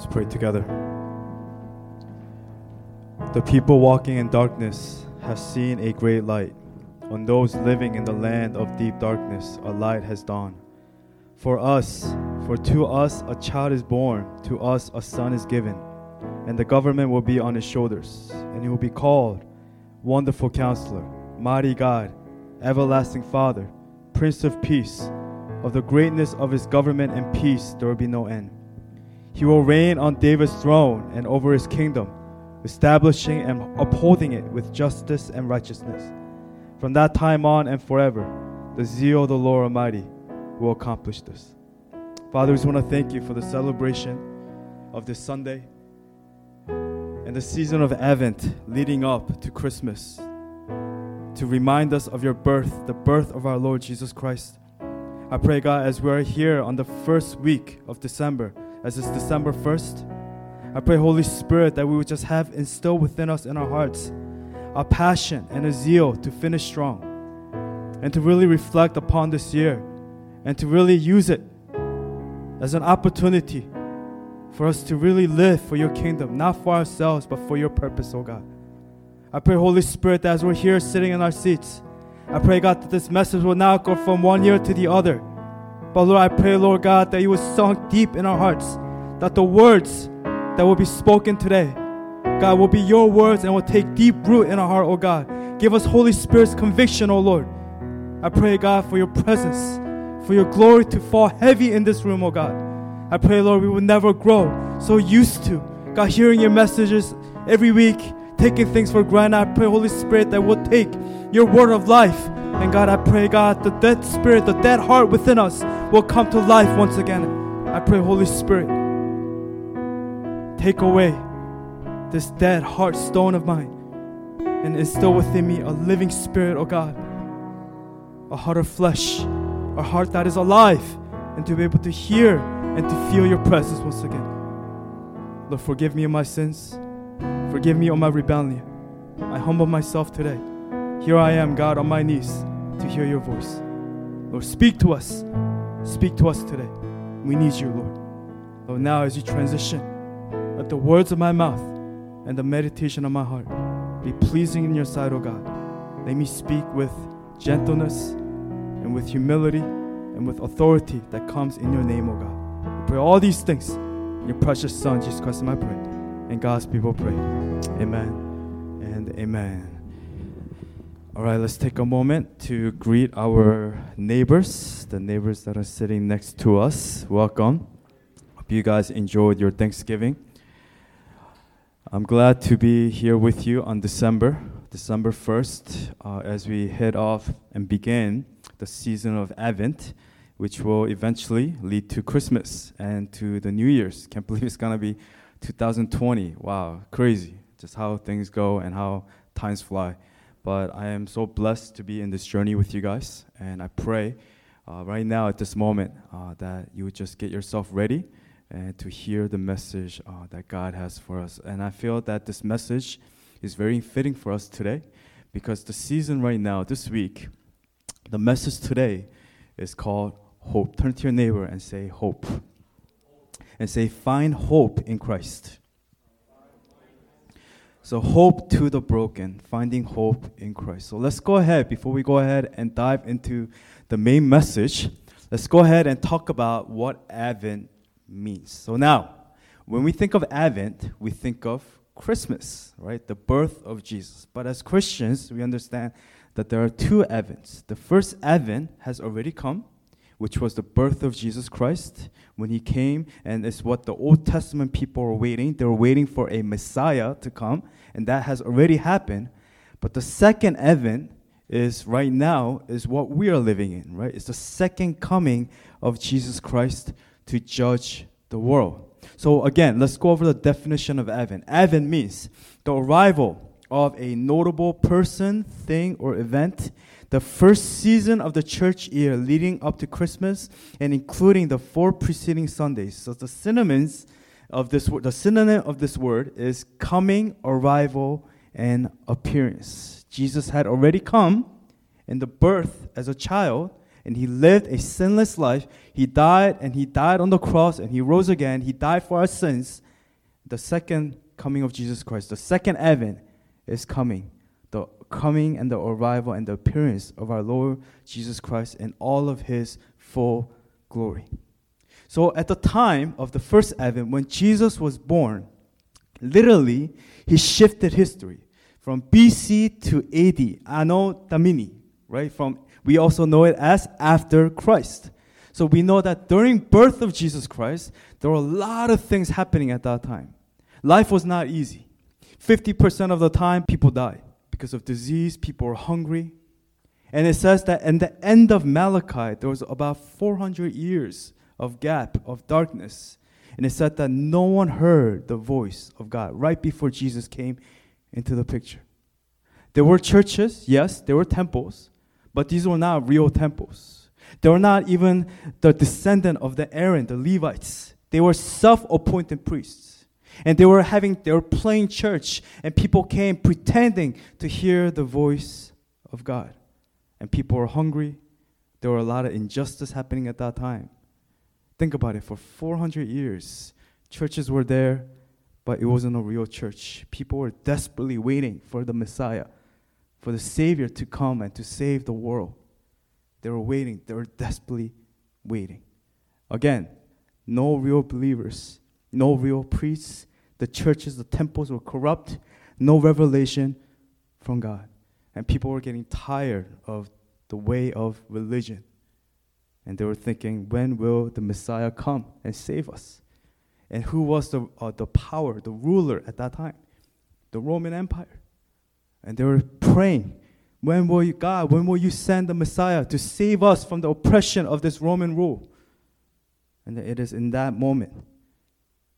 Let's pray together. The people walking in darkness have seen a great light. On those living in the land of deep darkness, a light has dawned. For us, for to us a child is born, to us a son is given, and the government will be on his shoulders, and he will be called Wonderful Counselor, Mighty God, Everlasting Father, Prince of Peace. Of the greatness of his government and peace there will be no end. He will reign on David's throne and over his kingdom, establishing and upholding it with justice and righteousness. From that time on and forever, the zeal of the Lord Almighty will accomplish this. Father, we just want to thank you for the celebration of this Sunday and the season of Advent leading up to Christmas to remind us of your birth, the birth of our Lord Jesus Christ. I pray, God, as we're here on the first week of December, as it's December 1st, I pray, Holy Spirit, that we would just have instilled within us in our hearts a passion and a zeal to finish strong and to really reflect upon this year and to really use it as an opportunity for us to really live for your kingdom, not for ourselves, but for your purpose, oh God. I pray, Holy Spirit, that as we're here sitting in our seats, I pray, God, that this message will not go from one year to the other. But Lord, I pray, Lord God, that you will sunk deep in our hearts, that the words that will be spoken today, God, will be your words and will take deep root in our heart, oh God. Give us Holy Spirit's conviction, oh Lord. I pray, God, for your presence, for your glory to fall heavy in this room, oh God. I pray, Lord, we will never grow so used to, God, hearing your messages every week, taking things for granted. I pray, Holy Spirit, that we'll take your word of life. And God, I pray, God, the dead spirit, the dead heart within us will come to life once again. I pray, Holy Spirit, take away this dead heart stone of mine and instill within me a living spirit, oh God, a heart of flesh, a heart that is alive, and to be able to hear and to feel your presence once again. Lord, forgive me of my sins. Forgive me of my rebellion. I humble myself today. Here I am, God, on my knees to hear your voice. Lord, speak to us. Speak to us today. We need you, Lord. Lord, now as you transition, let the words of my mouth and the meditation of my heart be pleasing in your sight, O God. Let me speak with gentleness and with humility and with authority that comes in your name, O God. Pray all these things in your precious Son, Jesus Christ, my prayer. And God's people pray. Amen and amen. All right, let's take a moment to greet our neighbors, the neighbors that are sitting next to us. Welcome. Hope you guys enjoyed your Thanksgiving. I'm glad to be here with you on December, December 1st, uh, as we head off and begin the season of Advent, which will eventually lead to Christmas and to the New Year's. Can't believe it's gonna be 2020. Wow, crazy. Just how things go and how times fly. But I am so blessed to be in this journey with you guys, and I pray uh, right now at this moment uh, that you would just get yourself ready and to hear the message uh, that God has for us. And I feel that this message is very fitting for us today because the season right now, this week, the message today is called hope. Turn to your neighbor and say hope. And say, find hope in Christ. So, hope to the broken, finding hope in Christ. So, let's go ahead, before we go ahead and dive into the main message, let's go ahead and talk about what Advent means. So, now, when we think of Advent, we think of Christmas, right? The birth of Jesus. But as Christians, we understand that there are two Advents. The first Advent has already come, which was the birth of Jesus Christ when he came, and it's what the Old Testament people were waiting. They were waiting for a Messiah to come, and that has already happened. But the second Advent is right now is what we are living in, right? It's the second coming of Jesus Christ to judge the world. So again, let's go over the definition of Advent. Advent means the arrival of a notable person, thing, or event the first season of the church year leading up to Christmas and including the four preceding Sundays. So the synonyms of this word, the synonym of this word is coming, arrival, and appearance. Jesus had already come in the birth as a child, and he lived a sinless life. He died, and he died on the cross, and he rose again. He died for our sins, the second coming of Jesus Christ, the second advent is coming. Coming and the arrival and the appearance of our Lord Jesus Christ in all of his full glory. So at the time of the first advent, when Jesus was born, literally, he shifted history from BC to AD, Anno Domini, right? From we also know it as after Christ. So we know that during birth of Jesus Christ, there were a lot of things happening at that time. Life was not easy. 50% of the time people died because of disease, people were hungry. And it says that in the end of Malachi, there was about 400 years of gap of darkness. And it said that no one heard the voice of God right before Jesus came into the picture. There were churches, yes, there were temples, but these were not real temples. They were not even the descendant of the Aaron, the Levites. They were self-appointed priests. And they were having they were playing church and people came pretending to hear the voice of God. And people were hungry. There were a lot of injustice happening at that time. Think about it for 400 years, churches were there, but it wasn't a real church. People were desperately waiting for the Messiah, for the Savior to come and to save the world. They were waiting, they were desperately waiting. Again, no real believers, no real priests. The churches, the temples were corrupt, no revelation from God. And people were getting tired of the way of religion. And they were thinking, when will the Messiah come and save us? And who was the, uh, the power, the ruler at that time? The Roman Empire. And they were praying, when will you, God, when will you send the Messiah to save us from the oppression of this Roman rule? And it is in that moment,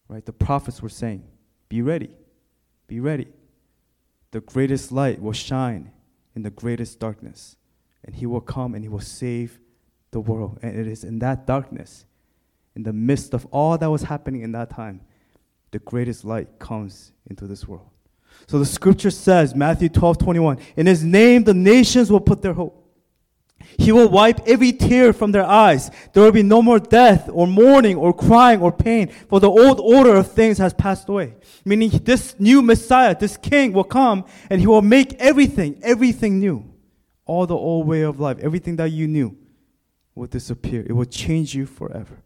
right, the prophets were saying, Be ready, be ready. The greatest light will shine in the greatest darkness, and he will come and he will save the world. And it is in that darkness in the midst of all that was happening in that time, the greatest light comes into this world. So the scripture says, Matthew 12, 21, in his name the nations will put their hope. He will wipe every tear from their eyes. There will be no more death or mourning or crying or pain, for the old order of things has passed away. Meaning this new Messiah, this king will come and he will make everything, everything new. All the old way of life, everything that you knew will disappear. It will change you forever.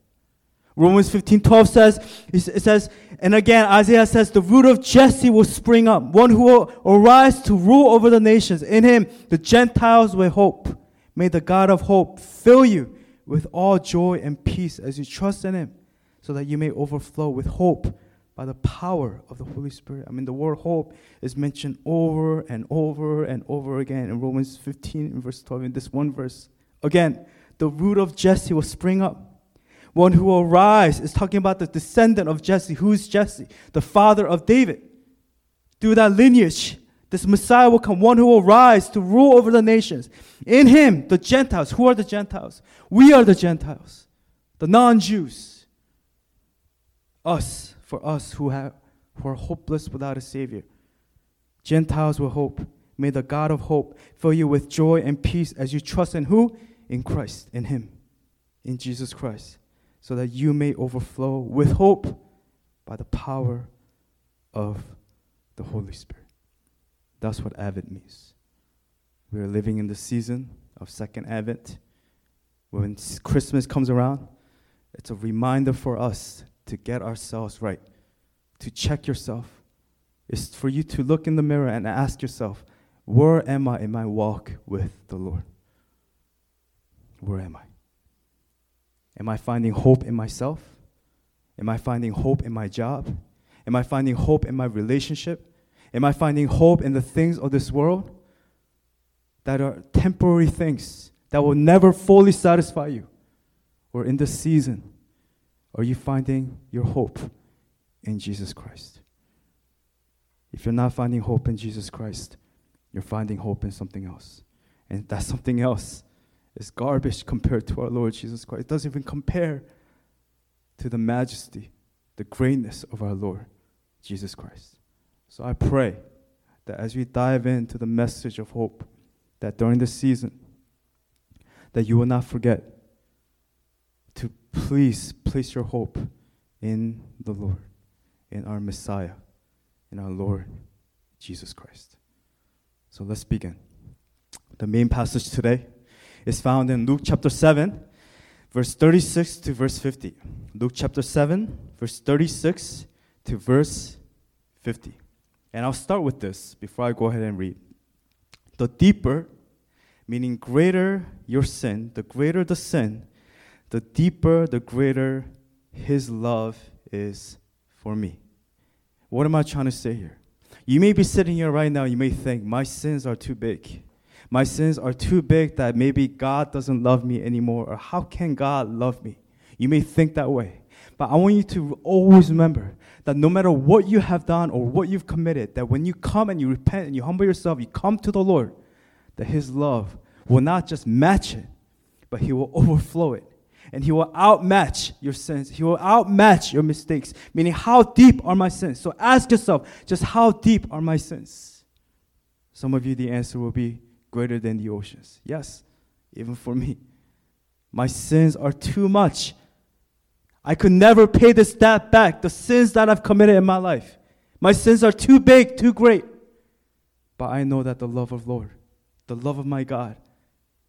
Romans 15 12 says, it says, and again, Isaiah says, the root of Jesse will spring up, one who will arise to rule over the nations. In him, the Gentiles will hope. May the God of hope fill you with all joy and peace as you trust in him, so that you may overflow with hope by the power of the Holy Spirit. I mean, the word hope is mentioned over and over and over again in Romans 15, in verse 12, in this one verse. Again, the root of Jesse will spring up one who will rise is talking about the descendant of Jesse. Who's Jesse? The father of David. Through that lineage, this Messiah will come, one who will rise to rule over the nations. In him, the Gentiles. Who are the Gentiles? We are the Gentiles, the non Jews. Us, for us who, have, who are hopeless without a Savior. Gentiles will hope. May the God of hope fill you with joy and peace as you trust in who? In Christ, in Him, in Jesus Christ so that you may overflow with hope by the power of the Holy Spirit. That's what Advent means. We are living in the season of Second Advent. When Christmas comes around, it's a reminder for us to get ourselves right, to check yourself. It's for you to look in the mirror and ask yourself, where am I in my walk with the Lord? Where am I? Am I finding hope in myself? Am I finding hope in my job? Am I finding hope in my relationship? Am I finding hope in the things of this world that are temporary things that will never fully satisfy you? Or in this season, are you finding your hope in Jesus Christ? If you're not finding hope in Jesus Christ, you're finding hope in something else. And that something else is garbage compared to our Lord Jesus Christ. It doesn't even compare to the majesty, the greatness of our Lord Jesus Christ. So I pray that as we dive into the message of hope, that during this season, that you will not forget to please place your hope in the Lord. in our Messiah, in our Lord Jesus Christ. So let's begin. The main passage today is found in Luke chapter 7, verse 36 to verse 50. Luke chapter 7, verse 36 to verse 50. And I'll start with this before I go ahead and read. The deeper, meaning greater your sin, the greater the sin, the deeper, the greater his love is for me. What am I trying to say here? You may be sitting here right now, you may think, my sins are too big. My sins are too big that maybe God doesn't love me anymore, or how can God love me? You may think that way. But I want you to always remember that no matter what you have done or what you've committed, that when you come and you repent and you humble yourself, you come to the Lord, that His love will not just match it, but He will overflow it. And He will outmatch your sins. He will outmatch your mistakes, meaning, how deep are my sins? So ask yourself, just how deep are my sins? Some of you, the answer will be greater than the oceans. Yes, even for me. My sins are too much I could never pay this debt back, the sins that I've committed in my life. My sins are too big, too great. But I know that the love of Lord, the love of my God,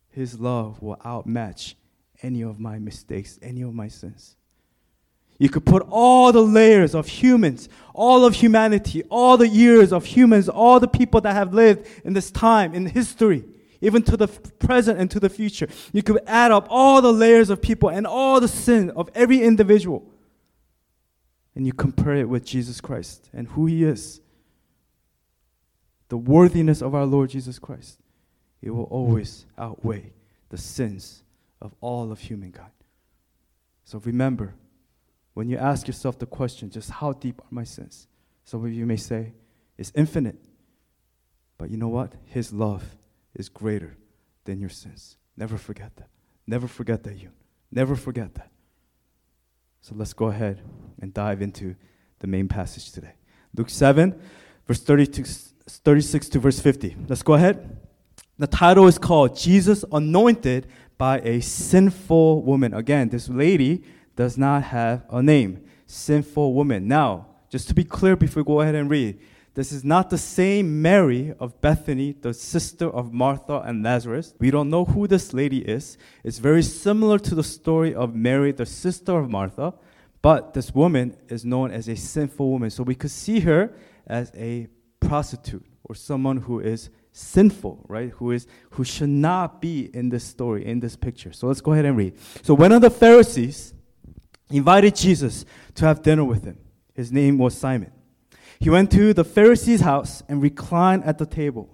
His love will outmatch any of my mistakes, any of my sins. You could put all the layers of humans, all of humanity, all the years of humans, all the people that have lived in this time, in history, even to the present and to the future. You could add up all the layers of people and all the sin of every individual. And you compare it with Jesus Christ and who he is. The worthiness of our Lord Jesus Christ. It will always outweigh the sins of all of humankind. So remember, when you ask yourself the question, just how deep are my sins? Some of you may say, it's infinite. But you know what? His love is greater than your sins. Never forget that. Never forget that, you. Never forget that. So let's go ahead and dive into the main passage today. Luke 7, verse 32, 36 to verse 50. Let's go ahead. The title is called Jesus Anointed by a Sinful Woman. Again, this lady does not have a name. Sinful woman. Now, just to be clear before we go ahead and read, this is not the same Mary of Bethany, the sister of Martha and Lazarus. We don't know who this lady is. It's very similar to the story of Mary, the sister of Martha, but this woman is known as a sinful woman. So we could see her as a prostitute or someone who is sinful, right? Who is who should not be in this story, in this picture. So let's go ahead and read. So one of the Pharisees invited Jesus to have dinner with him. His name was Simon. He went to the Pharisee's house and reclined at the table.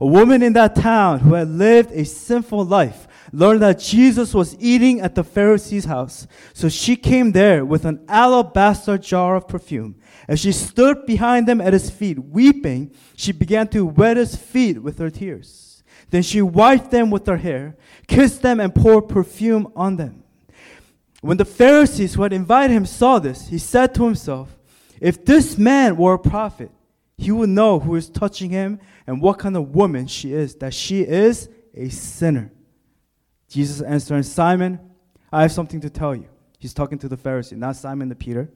A woman in that town who had lived a sinful life learned that Jesus was eating at the Pharisee's house. So she came there with an alabaster jar of perfume. As she stood behind him at his feet, weeping, she began to wet his feet with her tears. Then she wiped them with her hair, kissed them, and poured perfume on them. When the Pharisees who had invited him saw this, he said to himself, if this man were a prophet, he would know who is touching him and what kind of woman she is, that she is a sinner. Jesus answered, Simon, I have something to tell you. He's talking to the Pharisee, not Simon the Peter.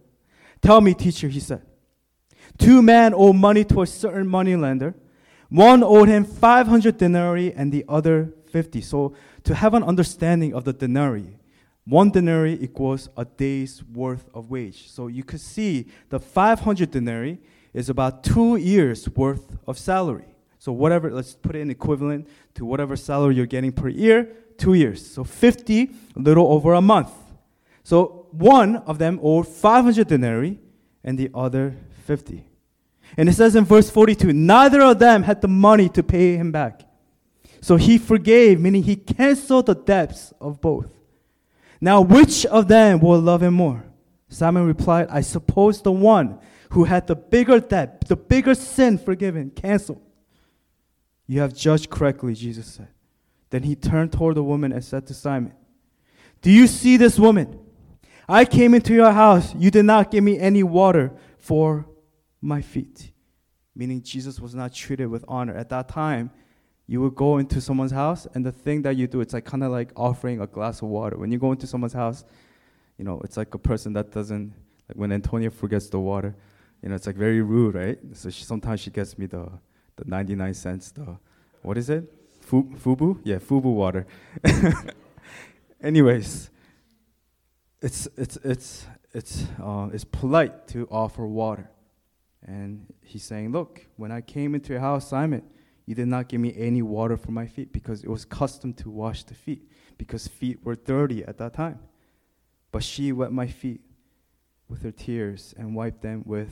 Tell me, teacher, he said. Two men owed money to a certain moneylender. One owed him 500 denarii and the other 50. So, to have an understanding of the denarii, one denarii equals a day's worth of wage. So you could see the 500 denarii is about two years worth of salary. So whatever, let's put it in equivalent to whatever salary you're getting per year, two years. So 50, a little over a month. So one of them owed 500 denarii and the other 50. And it says in verse 42, neither of them had the money to pay him back. So he forgave, meaning he canceled the debts of both. Now, which of them will love him more? Simon replied, I suppose the one who had the bigger debt, the bigger sin forgiven, canceled. You have judged correctly, Jesus said. Then he turned toward the woman and said to Simon, Do you see this woman? I came into your house. You did not give me any water for my feet. Meaning, Jesus was not treated with honor. At that time, you would go into someone's house and the thing that you do it's like kind of like offering a glass of water when you go into someone's house you know it's like a person that doesn't like when antonia forgets the water you know, it's like very rude, right? So she, sometimes she gets me the the 99 cents, the what is it? Fubu? Yeah, Fubu water. Anyways, it's it's it's it's uh, it's polite to offer water, and he's saying, "Look, when I came into your house, Simon, you did not give me any water for my feet because it was custom to wash the feet because feet were dirty at that time. But she wet my feet with her tears and wiped them with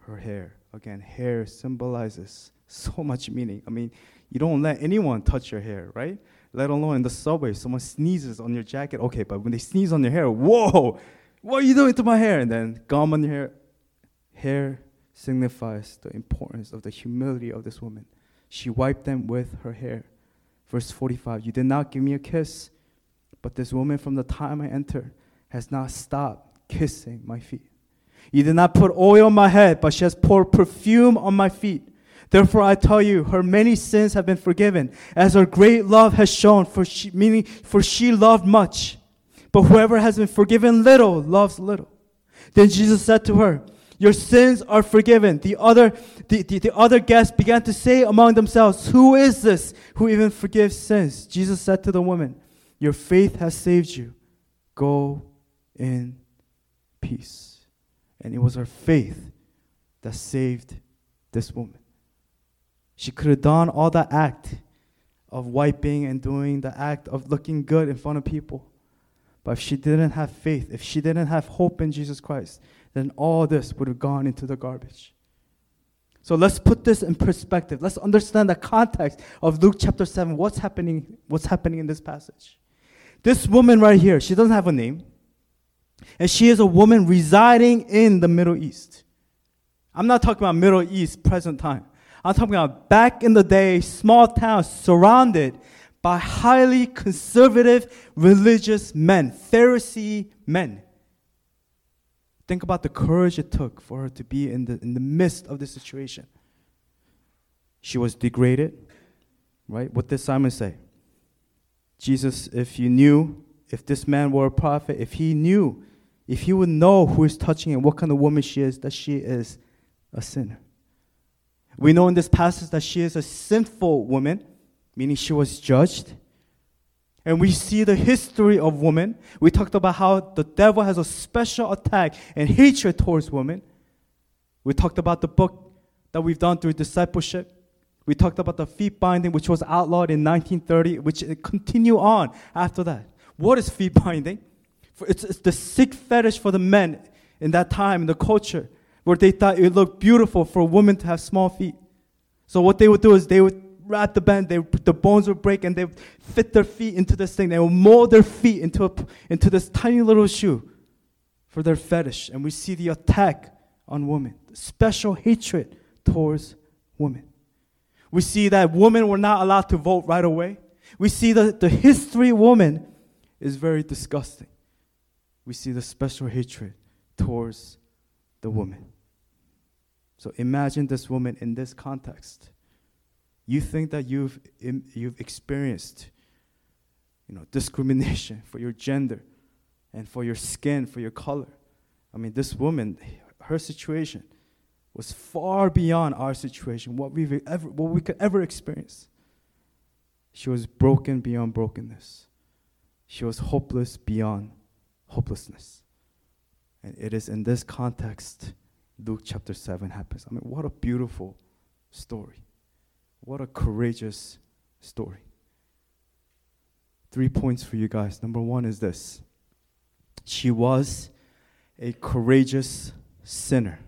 her hair. Again, hair symbolizes so much meaning. I mean, you don't let anyone touch your hair, right? Let alone in the subway, someone sneezes on your jacket. Okay, but when they sneeze on your hair, whoa, what are you doing to my hair? And then gum on your hair. Hair signifies the importance of the humility of this woman. She wiped them with her hair. Verse 45 You did not give me a kiss, but this woman from the time I entered has not stopped kissing my feet. You did not put oil on my head, but she has poured perfume on my feet. Therefore, I tell you, her many sins have been forgiven, as her great love has shown. For she, meaning, for she loved much. But whoever has been forgiven little loves little. Then Jesus said to her, Your sins are forgiven. The other, the, the, the other guests began to say among themselves, Who is this who even forgives sins? Jesus said to the woman, Your faith has saved you. Go in peace. And it was her faith that saved this woman. She could have done all that act of wiping and doing the act of looking good in front of people. But if she didn't have faith, if she didn't have hope in Jesus Christ, then all this would have gone into the garbage. So let's put this in perspective. Let's understand the context of Luke chapter 7. What's happening, what's happening in this passage? This woman right here, she doesn't have a name. And she is a woman residing in the Middle East. I'm not talking about Middle East present time. I'm talking about back in the day, small towns surrounded by highly conservative religious men, Pharisee men. Think about the courage it took for her to be in the, in the midst of this situation. She was degraded, right? What did Simon say? Jesus, if you knew, if this man were a prophet, if he knew, if he would know who is touching him, what kind of woman she is, that she is a sinner. We know in this passage that she is a sinful woman, meaning she was judged. And we see the history of women. We talked about how the devil has a special attack and hatred towards women. We talked about the book that we've done through discipleship. We talked about the feet binding, which was outlawed in 1930, which continued on after that. What is feet binding? It's, it's the sick fetish for the men in that time, in the culture where they thought it looked beautiful for a woman to have small feet. So what they would do is they would wrap the band, they the bones would break, and they fit their feet into this thing. They would mold their feet into, a, into this tiny little shoe for their fetish. And we see the attack on women, special hatred towards women. We see that women were not allowed to vote right away. We see that the history of women is very disgusting. We see the special hatred towards the woman. So imagine this woman in this context. You think that you've, you've experienced you know, discrimination for your gender and for your skin, for your color. I mean, this woman, her situation was far beyond our situation, what, we've ever, what we could ever experience. She was broken beyond brokenness. She was hopeless beyond hopelessness. And it is in this context Luke chapter 7 happens. I mean, what a beautiful story. What a courageous story. Three points for you guys. Number one is this she was a courageous sinner.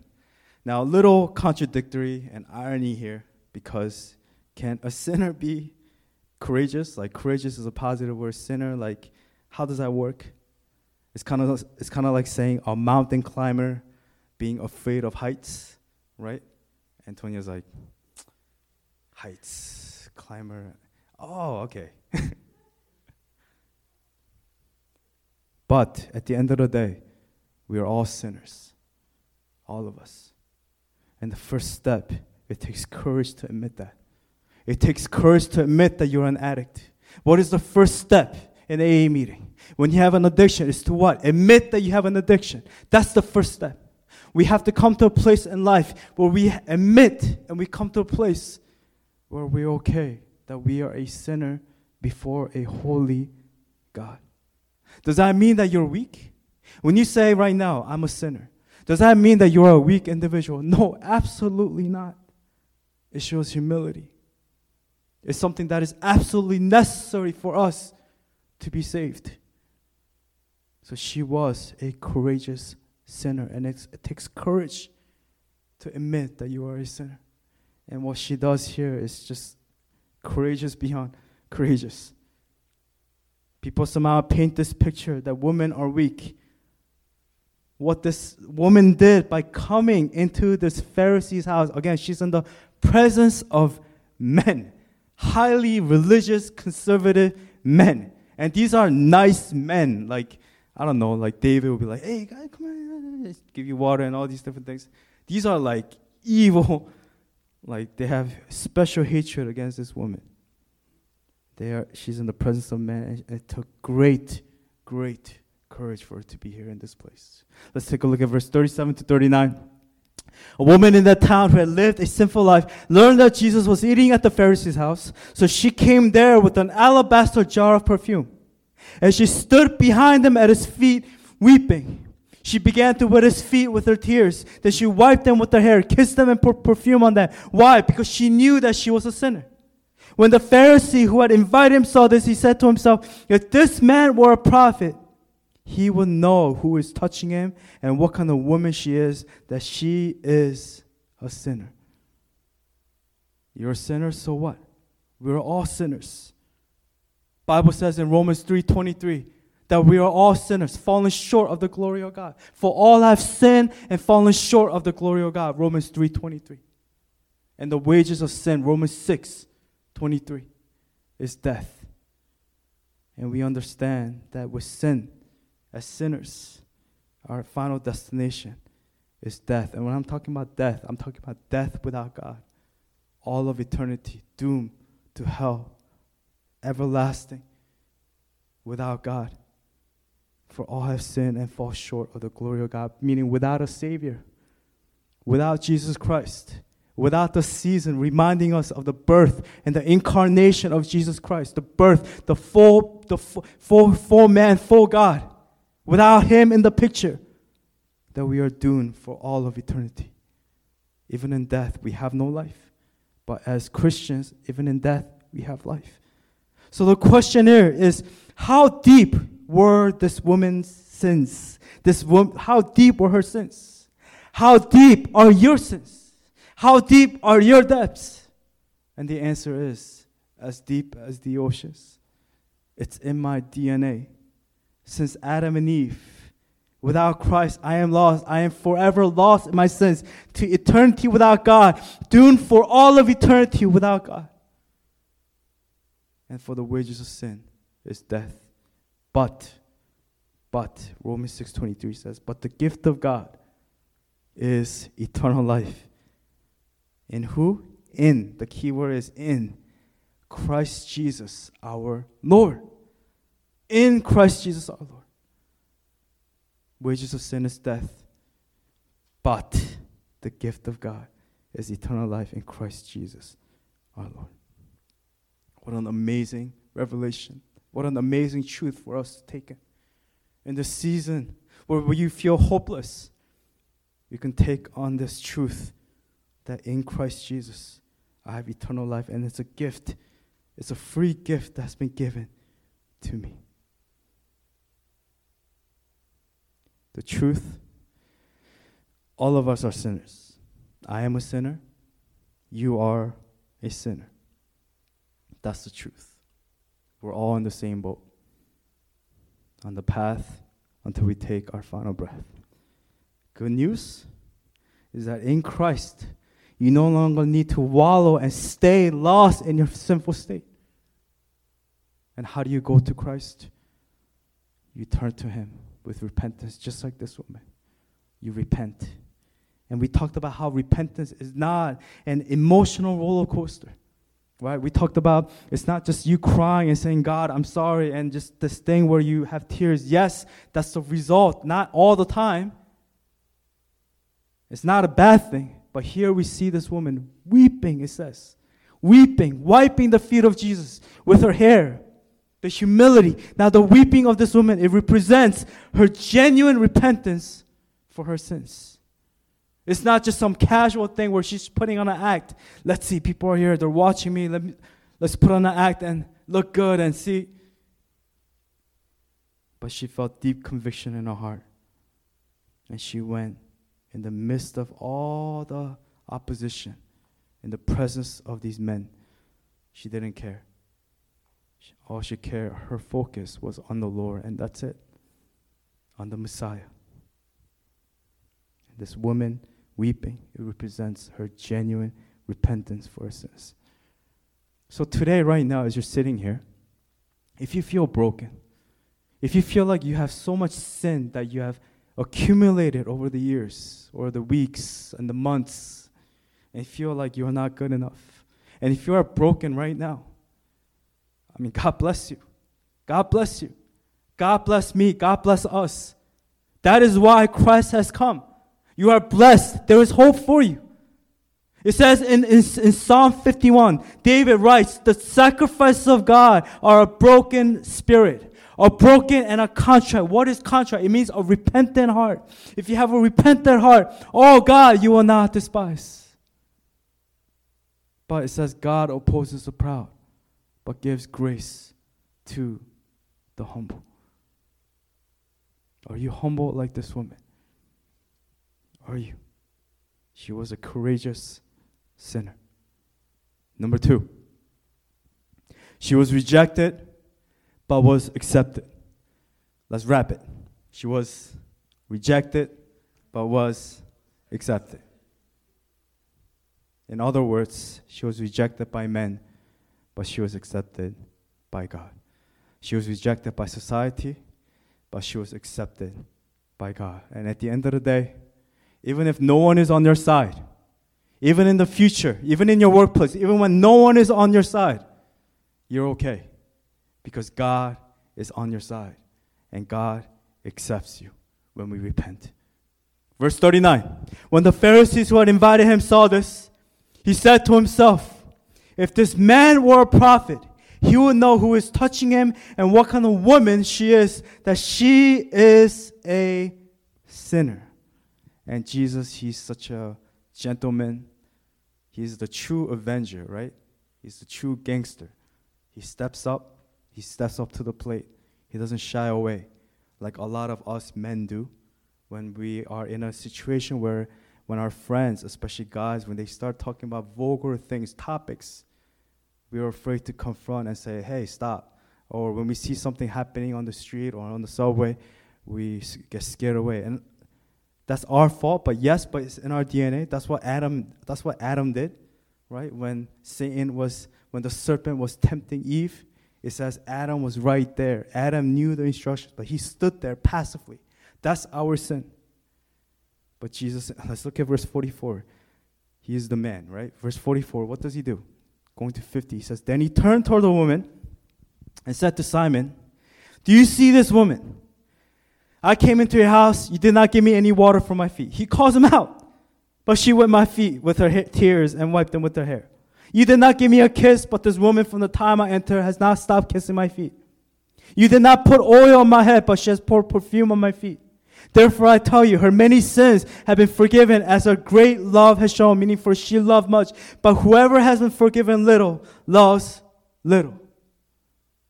Now, a little contradictory and irony here because can a sinner be courageous? Like, courageous is a positive word, sinner, like, how does that work? It's kind of it's kind of like saying a mountain climber being afraid of heights, right? Antonia's like, heights, climber. Oh, okay. but at the end of the day, we are all sinners, all of us. And the first step, it takes courage to admit that. It takes courage to admit that you're an addict. What is the first step in AA meeting? When you have an addiction, is to what? Admit that you have an addiction. That's the first step. We have to come to a place in life where we admit and we come to a place we're okay that we are a sinner before a holy God. Does that mean that you're weak? When you say right now, I'm a sinner, does that mean that you're a weak individual? No, absolutely not. It shows humility. It's something that is absolutely necessary for us to be saved. So she was a courageous sinner, and it takes courage to admit that you are a sinner. And what she does here is just courageous beyond courageous. People somehow paint this picture that women are weak. What this woman did by coming into this Pharisee's house, again, she's in the presence of men, highly religious, conservative men. And these are nice men. Like, I don't know, like David will be like, hey, guy, come on, give you water and all these different things. These are like evil, like they have special hatred against this woman. They are, she's in the presence of men, and it took great, great courage for her to be here in this place. Let's take a look at verse 37 to 39. A woman in that town who had lived a sinful life learned that Jesus was eating at the Pharisee's house, so she came there with an alabaster jar of perfume. And she stood behind him at his feet, weeping. She began to wet his feet with her tears. Then she wiped them with her hair, kissed them, and put perfume on them. Why? Because she knew that she was a sinner. When the Pharisee who had invited him saw this, he said to himself, If this man were a prophet, he would know who is touching him and what kind of woman she is, that she is a sinner. You're a sinner, so what? We're all sinners. Bible says in Romans 3:23 that we are all sinners, falling short of the glory of God. For all have sinned and fallen short of the glory of God. Romans 3:23. And the wages of sin, Romans 6:23, is death. And we understand that with sin, as sinners, our final destination is death. And when I'm talking about death, I'm talking about death without God. All of eternity, doomed to hell, everlasting, without God. For all have sinned and fall short of the glory of God, meaning without a Savior, without Jesus Christ, without the season reminding us of the birth and the incarnation of Jesus Christ, the birth, the full, the full, full, full man, full God without Him in the picture, that we are doomed for all of eternity. Even in death, we have no life. But as Christians, even in death, we have life. So the question here is how deep were this woman's sins? This wo- how deep were her sins? How deep are your sins? How deep are your depths? And the answer is as deep as the oceans. It's in my DNA since Adam and Eve. Without Christ, I am lost. I am forever lost in my sins to eternity without God, doomed for all of eternity without God. And for the wages of sin is death. But, but, Romans 6.23 says, but the gift of God is eternal life. In who? In. The key word is in. Christ Jesus, our Lord in Christ Jesus our Lord. Wages of sin is death, but the gift of God is eternal life in Christ Jesus our Lord. What an amazing revelation. What an amazing truth for us to take in. In the season where you feel hopeless, you can take on this truth that in Christ Jesus I have eternal life, and it's a gift. It's a free gift that's been given to me. the truth. All of us are sinners. I am a sinner. You are a sinner. That's the truth. We're all in the same boat, on the path until we take our final breath. Good news is that in Christ, you no longer need to wallow and stay lost in your sinful state. And how do you go to Christ? You turn to Him with repentance, just like this woman. You repent. And we talked about how repentance is not an emotional roller coaster. Right? We talked about it's not just you crying and saying, God, I'm sorry, and just this thing where you have tears. Yes, that's the result, not all the time. It's not a bad thing. But here we see this woman weeping, it says. Weeping, wiping the feet of Jesus with her hair. The humility. Now, the weeping of this woman, it represents her genuine repentance for her sins. It's not just some casual thing where she's putting on an act. Let's see, people are here, they're watching me. Let me let's put on an act and look good and see. But she felt deep conviction in her heart. And she went in the midst of all the opposition, in the presence of these men. She didn't care. All she cared, her focus was on the Lord, and that's it, on the Messiah. This woman weeping, it represents her genuine repentance for her sins. So today, right now, as you're sitting here, if you feel broken, if you feel like you have so much sin that you have accumulated over the years or the weeks and the months, and feel like you're not good enough, and if you are broken right now, I mean, God bless you. God bless you. God bless me. God bless us. That is why Christ has come. You are blessed. There is hope for you. It says in, in, in, Psalm 51, David writes, The sacrifices of God are a broken spirit, a broken and a contrite. What is contrite? It means a repentant heart. If you have a repentant heart, oh God, you will not despise. But it says, God opposes the proud, but gives grace to the humble. Are you humble like this woman? Are you? She was a courageous sinner. Number two, she was rejected but was accepted. Let's wrap it. She was rejected but was accepted. In other words, she was rejected by men, but she was accepted by God. She was rejected by society, but she was accepted by God. And at the end of the day, even if no one is on your side, even in the future, even in your workplace, even when no one is on your side, you're okay because God is on your side and God accepts you when we repent. Verse 39 When the Pharisees who had invited him saw this, he said to himself, If this man were a prophet, he would know who is touching him and what kind of woman she is, that she is a sinner. And Jesus, he's such a gentleman. He's the true avenger, right? He's the true gangster. He steps up, he steps up to the plate. He doesn't shy away like a lot of us men do when we are in a situation where when our friends, especially guys, when they start talking about vulgar things, topics, we are afraid to confront and say, hey, stop. Or when we see something happening on the street or on the subway, we get scared away. And that's our fault, but yes, but it's in our DNA. That's what Adam that's what Adam did, right? When Satan was when the serpent was tempting Eve, it says Adam was right there. Adam knew the instructions, but he stood there passively. That's our sin. But Jesus, let's look at verse 44. He is the man, right? Verse 44, what does he do? Going to 50, he says, Then he turned toward the woman and said to Simon, Do you see this woman? I came into your house, you did not give me any water for my feet. He calls him out. But she wet my feet with her tears and wiped them with her hair. You did not give me a kiss, but this woman from the time I entered has not stopped kissing my feet. You did not put oil on my head, but she has poured perfume on my feet. Therefore, I tell you, her many sins have been forgiven as her great love has shown, meaning for she loved much. But whoever has been forgiven little loves little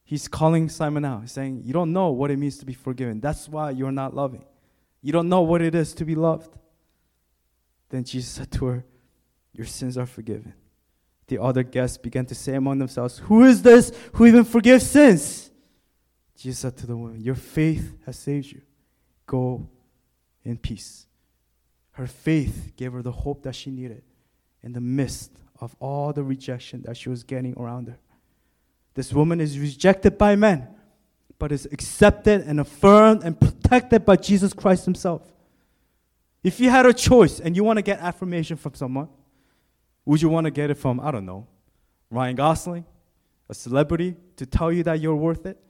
he's calling Simon out. He's saying, You don't know what it means to be forgiven. That's why you're not loving. You don't know what it is to be loved. Then Jesus said to her, Your sins are forgiven. The other guests began to say among themselves, Who is this who even forgives sins? Jesus said to the woman, Your faith has saved you. Go in peace. Her faith gave her the hope that she needed in the midst of all the rejection that she was getting around her. This woman is rejected by men, but is accepted and affirmed and protected by Jesus Christ Himself. If you had a choice and you want to get affirmation from someone, would you want to get it from, I don't know, Ryan Gosling, a celebrity, to tell you that you're worth it?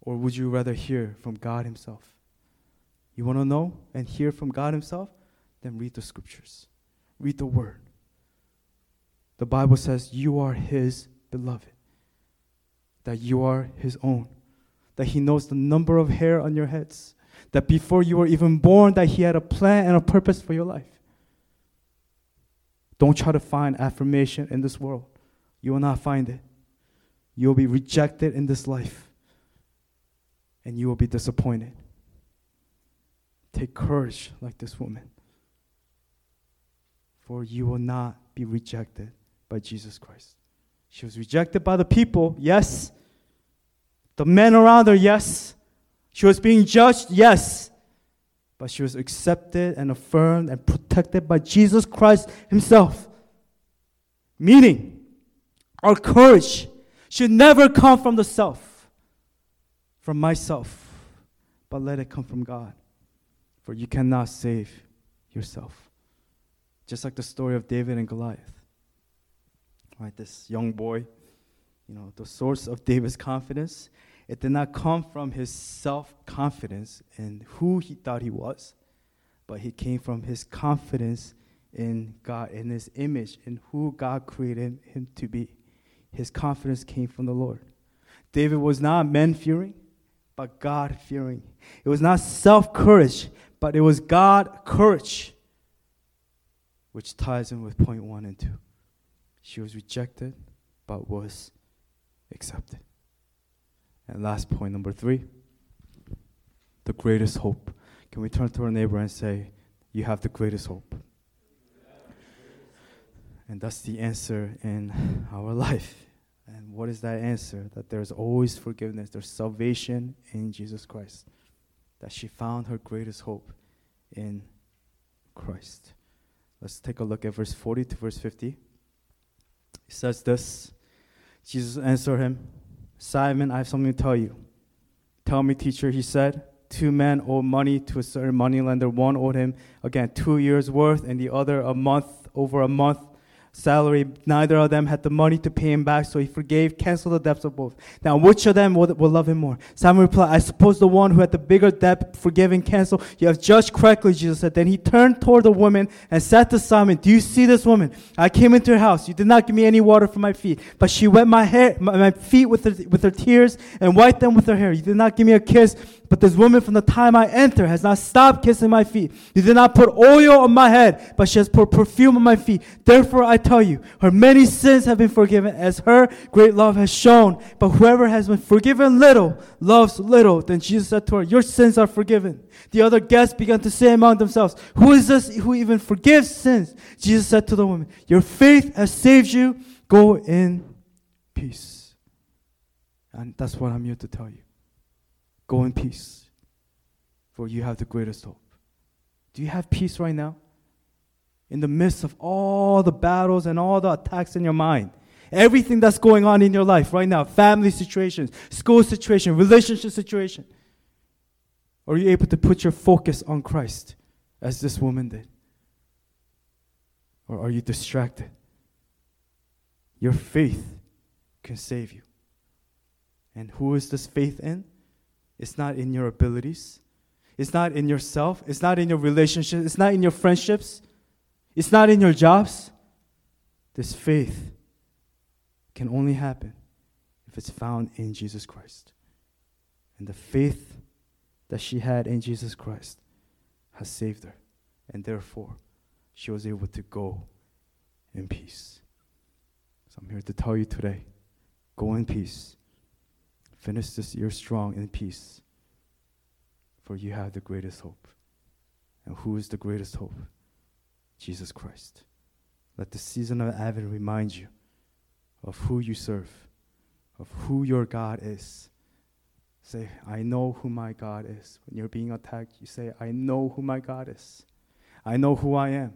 Or would you rather hear from God Himself? You want to know and hear from God Himself? then read the scriptures, read the word. The Bible says you are his beloved, that you are his own, that he knows the number of hair on your heads, that before you were even born that he had a plan and a purpose for your life. Don't try to find affirmation in this world. You will not find it. You will be rejected in this life and you will be disappointed. Take courage like this woman, for you will not be rejected by Jesus Christ. She was rejected by the people, yes. The men around her, yes. She was being judged, yes. But she was accepted and affirmed and protected by Jesus Christ Himself. Meaning, our courage should never come from the self, from myself, but let it come from God. For you cannot save yourself. Just like the story of David and Goliath. Right, this young boy, you know, the source of David's confidence, it did not come from his self confidence in who he thought he was, but he came from his confidence in God, in his image, in who God created him to be. His confidence came from the Lord. David was not men fearing, but God fearing. It was not self courage, but it was God courage, which ties in with point one and two. She was rejected, but was accepted. And last point, number three the greatest hope. Can we turn to our neighbor and say, You have the greatest hope? And that's the answer in our life. And what is that answer? That there's always forgiveness, there's salvation in Jesus Christ. That she found her greatest hope in Christ. Let's take a look at verse 40 to verse 50. It says this Jesus answered him, Simon, I have something to tell you. Tell me, teacher, he said. Two men owed money to a certain moneylender. One owed him, again, two years' worth, and the other a month, over a month salary. Neither of them had the money to pay him back, so he forgave, canceled the debts of both. Now, which of them will, will love him more? Simon replied, I suppose the one who had the bigger debt, forgiven, canceled. You have judged correctly, Jesus said. Then he turned toward the woman and said to Simon, Do you see this woman? I came into her house. You did not give me any water for my feet, but she wet my hair, my, my feet with her, with her tears and wiped them with her hair. You did not give me a kiss, but this woman from the time I enter has not stopped kissing my feet. You did not put oil on my head, but she has put perfume on my feet. Therefore I tell you, her many sins have been forgiven as her great love has shown. But whoever has been forgiven little loves little. Then Jesus said to her, Your sins are forgiven. The other guests began to say among themselves, Who is this who even forgives sins? Jesus said to the woman, Your faith has saved you. Go in peace. And that's what I'm here to tell you. Go in peace, for you have the greatest hope. Do you have peace right now? In the midst of all the battles and all the attacks in your mind, everything that's going on in your life right now family situations, school situation, relationship situation. Are you able to put your focus on Christ as this woman did? Or are you distracted? Your faith can save you. And who is this faith in? It's not in your abilities. It's not in yourself. It's not in your relationships. It's not in your friendships. It's not in your jobs. This faith can only happen if it's found in Jesus Christ. And the faith that she had in Jesus Christ has saved her. And therefore, she was able to go in peace. So I'm here to tell you today go in peace. Finish this year strong in peace, for you have the greatest hope. And who is the greatest hope? Jesus Christ. Let the season of Advent remind you of who you serve, of who your God is. Say, I know who my God is. When you're being attacked, you say, I know who my God is. I know who I am.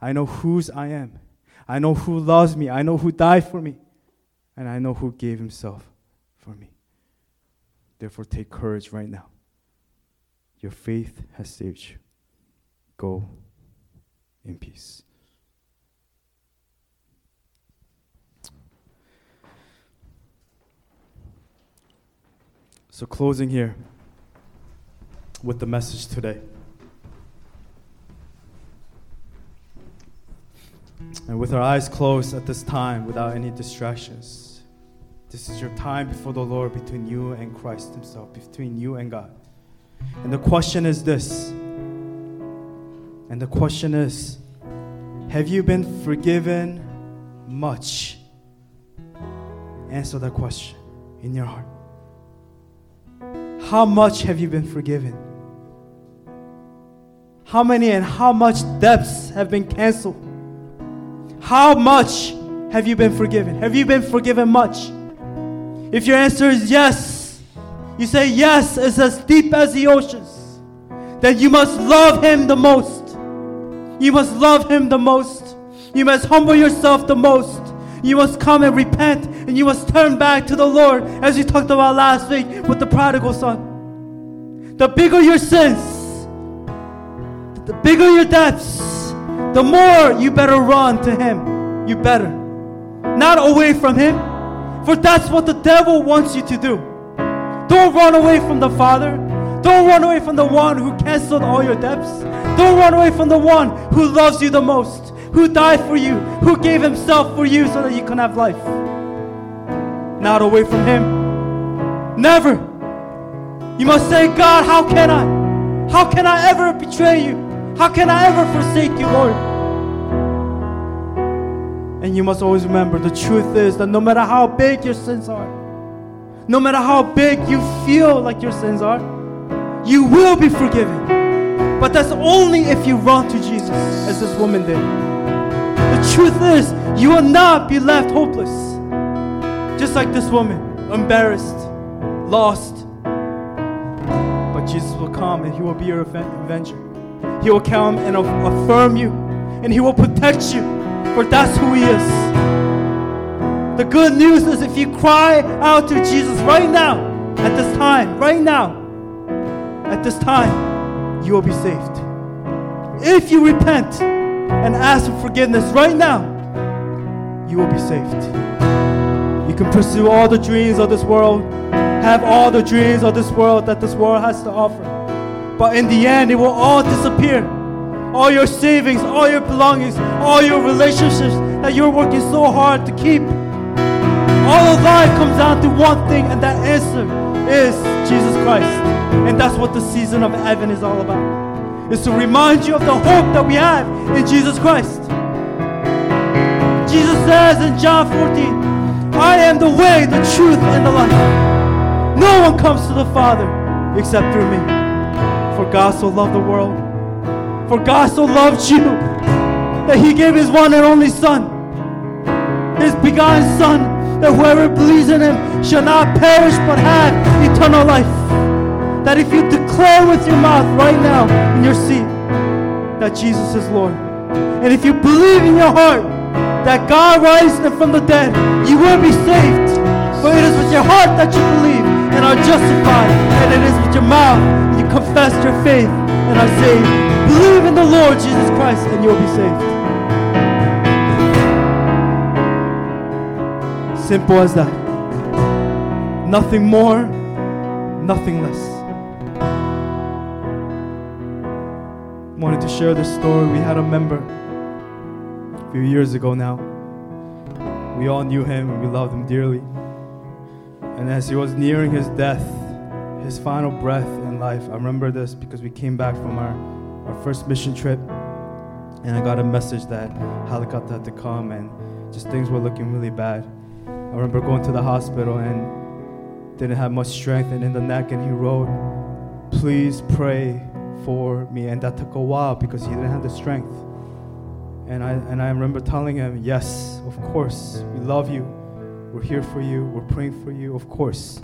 I know whose I am. I know who loves me. I know who died for me. And I know who gave himself for me. Therefore, take courage right now. Your faith has saved you. Go in peace. So, closing here with the message today. And with our eyes closed at this time, without any distractions, this is your time before the Lord between you and Christ Himself, between you and God. And the question is this. And the question is Have you been forgiven much? Answer that question in your heart. How much have you been forgiven? How many and how much debts have been canceled? How much have you been forgiven? Have you been forgiven much? If your answer is yes, you say yes, it's as deep as the oceans, then you must love Him the most. You must love Him the most. You must humble yourself the most. You must come and repent and you must turn back to the Lord as we talked about last week with the prodigal son. The bigger your sins, the bigger your debts, the more you better run to Him. You better. Not away from Him, for that's what the devil wants you to do. Don't run away from the Father. Don't run away from the one who canceled all your debts. Don't run away from the one who loves you the most who died for you, who gave himself for you so that you can have life. Not away from him. Never. You must say, God, how can I? How can I ever betray you? How can I ever forsake you, Lord? And you must always remember the truth is that no matter how big your sins are, no matter how big you feel like your sins are, you will be forgiven. But that's only if you run to Jesus, as this woman did. The truth is, you will not be left hopeless. Just like this woman, embarrassed, lost. But Jesus will come and He will be your avenger. He will come and affirm you, and He will protect you, for that's who He is. The good news is if you cry out to Jesus right now, at this time, right now, at this time, you will be saved. If you repent, and ask for forgiveness right now, you will be saved. You can pursue all the dreams of this world, have all the dreams of this world that this world has to offer. But in the end, it will all disappear. All your savings, all your belongings, all your relationships that you're working so hard to keep. All of life comes down to one thing, and that answer is Jesus Christ. And that's what the season of Advent is all about is to remind you of the hope that we have in Jesus Christ. Jesus says in John 14, I am the way, the truth, and the life. No one comes to the Father except through me. For God so loved the world. For God so loved you that he gave his one and only Son, his begotten Son, that whoever believes in him shall not perish but have eternal life that if you declare with your mouth right now in your seat that Jesus is Lord, and if you believe in your heart that God raised him from the dead, you will be saved. For it is with your heart that you believe and are justified, and it is with your mouth you confess your faith and are saved. Believe in the Lord Jesus Christ, and you'll be saved. Simple as that. Nothing more, nothing less. wanted to share this story. We had a member a few years ago now. We all knew him and we loved him dearly. And as he was nearing his death, his final breath in life, I remember this because we came back from our, our first mission trip and I got a message that helicopter had to come and just things were looking really bad. I remember going to the hospital and didn't have much strength and in the neck and he wrote, please pray for me, and that took a while because he didn't have the strength. And I, and I remember telling him, Yes, of course, we love you. We're here for you. We're praying for you, of course.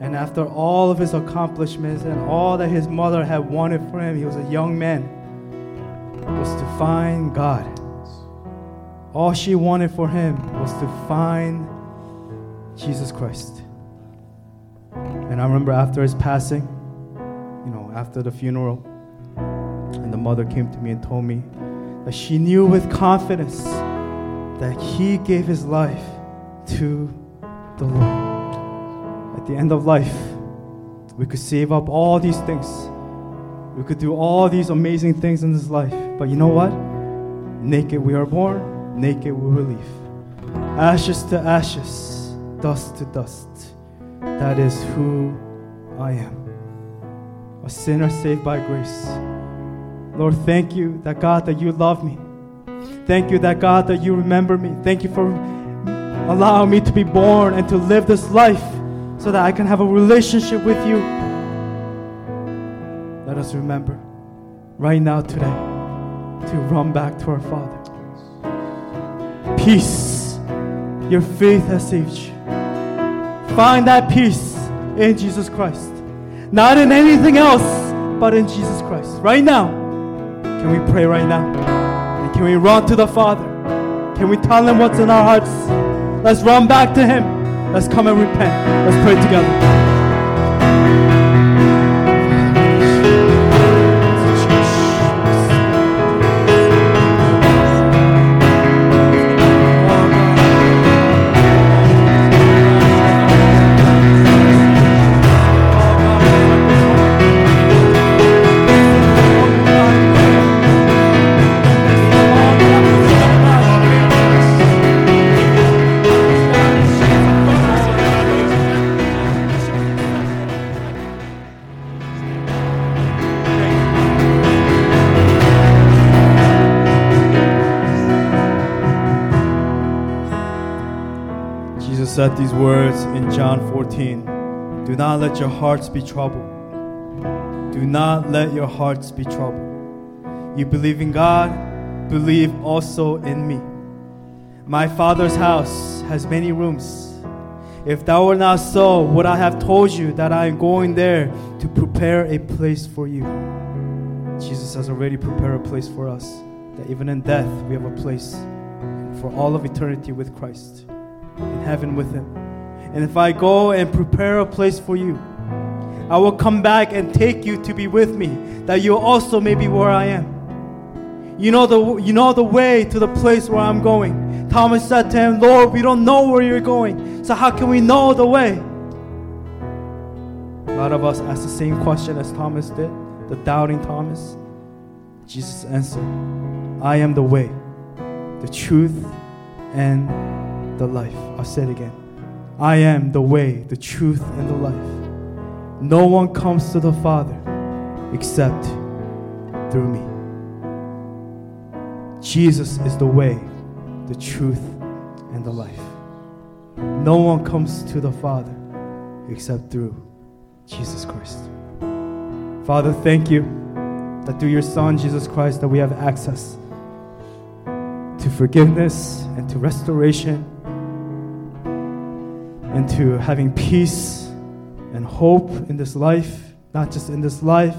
And after all of his accomplishments and all that his mother had wanted for him, he was a young man, was to find God. All she wanted for him was to find Jesus Christ. And I remember after his passing, you know, after the funeral. And the mother came to me and told me that she knew with confidence that he gave his life to the Lord. The end of life, we could save up all these things. We could do all these amazing things in this life. But you know what? Naked we are born, naked we will leave. Ashes to ashes, dust to dust. That is who I am. A sinner saved by grace. Lord, thank you that God that you love me. Thank you that God that you remember me. Thank you for allowing me to be born and to live this life so that I can have a relationship with you. Let us remember right now today to run back to our Father. Peace. Your faith has saved you. Find that peace in Jesus Christ. Not in anything else, but in Jesus Christ. Right now, can we pray right now? And can we run to the Father? Can we tell Him what's in our hearts? Let's run back to Him. Let's come and repent. Let's pray together. Said these words in John 14 Do not let your hearts be troubled. Do not let your hearts be troubled. You believe in God, believe also in me. My Father's house has many rooms. If that were not so, would I have told you that I am going there to prepare a place for you? Jesus has already prepared a place for us, that even in death we have a place for all of eternity with Christ, heaven with Him. And if I go and prepare a place for you, I will come back and take you to be with me, that you also may be where I am. You know the you know the way to the place where I'm going. Thomas said to him, Lord, we don't know where you're going. So how can we know the way? A lot of us ask the same question as Thomas did, the doubting Thomas. Jesus answered, I am the way, the truth, and the life. I'll say it again. I am the way, the truth, and the life. No one comes to the Father except through me. Jesus is the way, the truth, and the life. No one comes to the Father except through Jesus Christ. Father, thank you that through your Son, Jesus Christ, that we have access to forgiveness and to restoration and to having peace and hope in this life, not just in this life,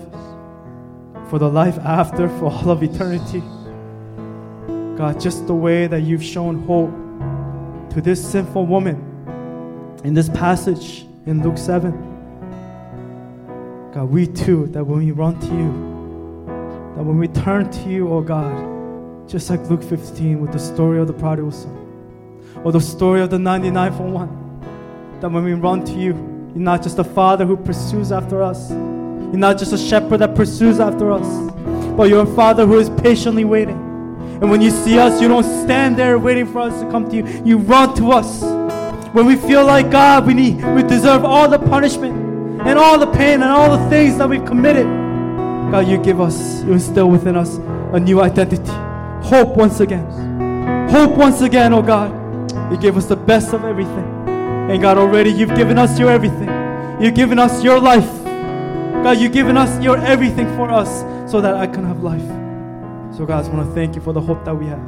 for the life after, for all of eternity. God, just the way that you've shown hope to this sinful woman in this passage in Luke 7. God, we too, that when we run to you, that when we turn to you, oh God, just like Luke 15 with the story of the prodigal son, or the story of the 99 for one, that when we run to you, you're not just a father who pursues after us, you're not just a shepherd that pursues after us, but you're a father who is patiently waiting. And when you see us, you don't stand there waiting for us to come to you. You run to us. When we feel like God, we need we deserve all the punishment and all the pain and all the things that we've committed. God, you give us, you instill within us a new identity. Hope once again. Hope once again, oh God. You give us the best of everything. And God, already you've given us your everything. You've given us your life. God, you've given us your everything for us so that I can have life. So, God, I want to thank you for the hope that we have.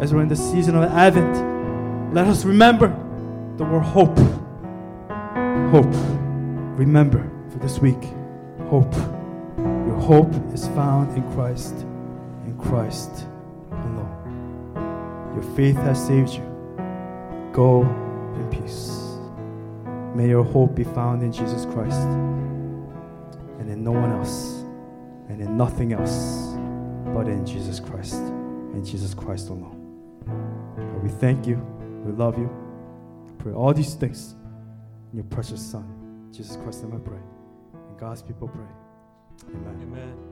As we're in the season of Advent, let us remember the word hope. Hope. Remember for this week. Hope. Your hope is found in Christ, in Christ alone. Your faith has saved you. Go in peace. May your hope be found in Jesus Christ and in no one else and in nothing else but in Jesus Christ and Jesus Christ alone. God, we thank you. We love you. Pray all these things in your precious Son, Jesus Christ, and I pray. And God's people pray. Amen. Amen.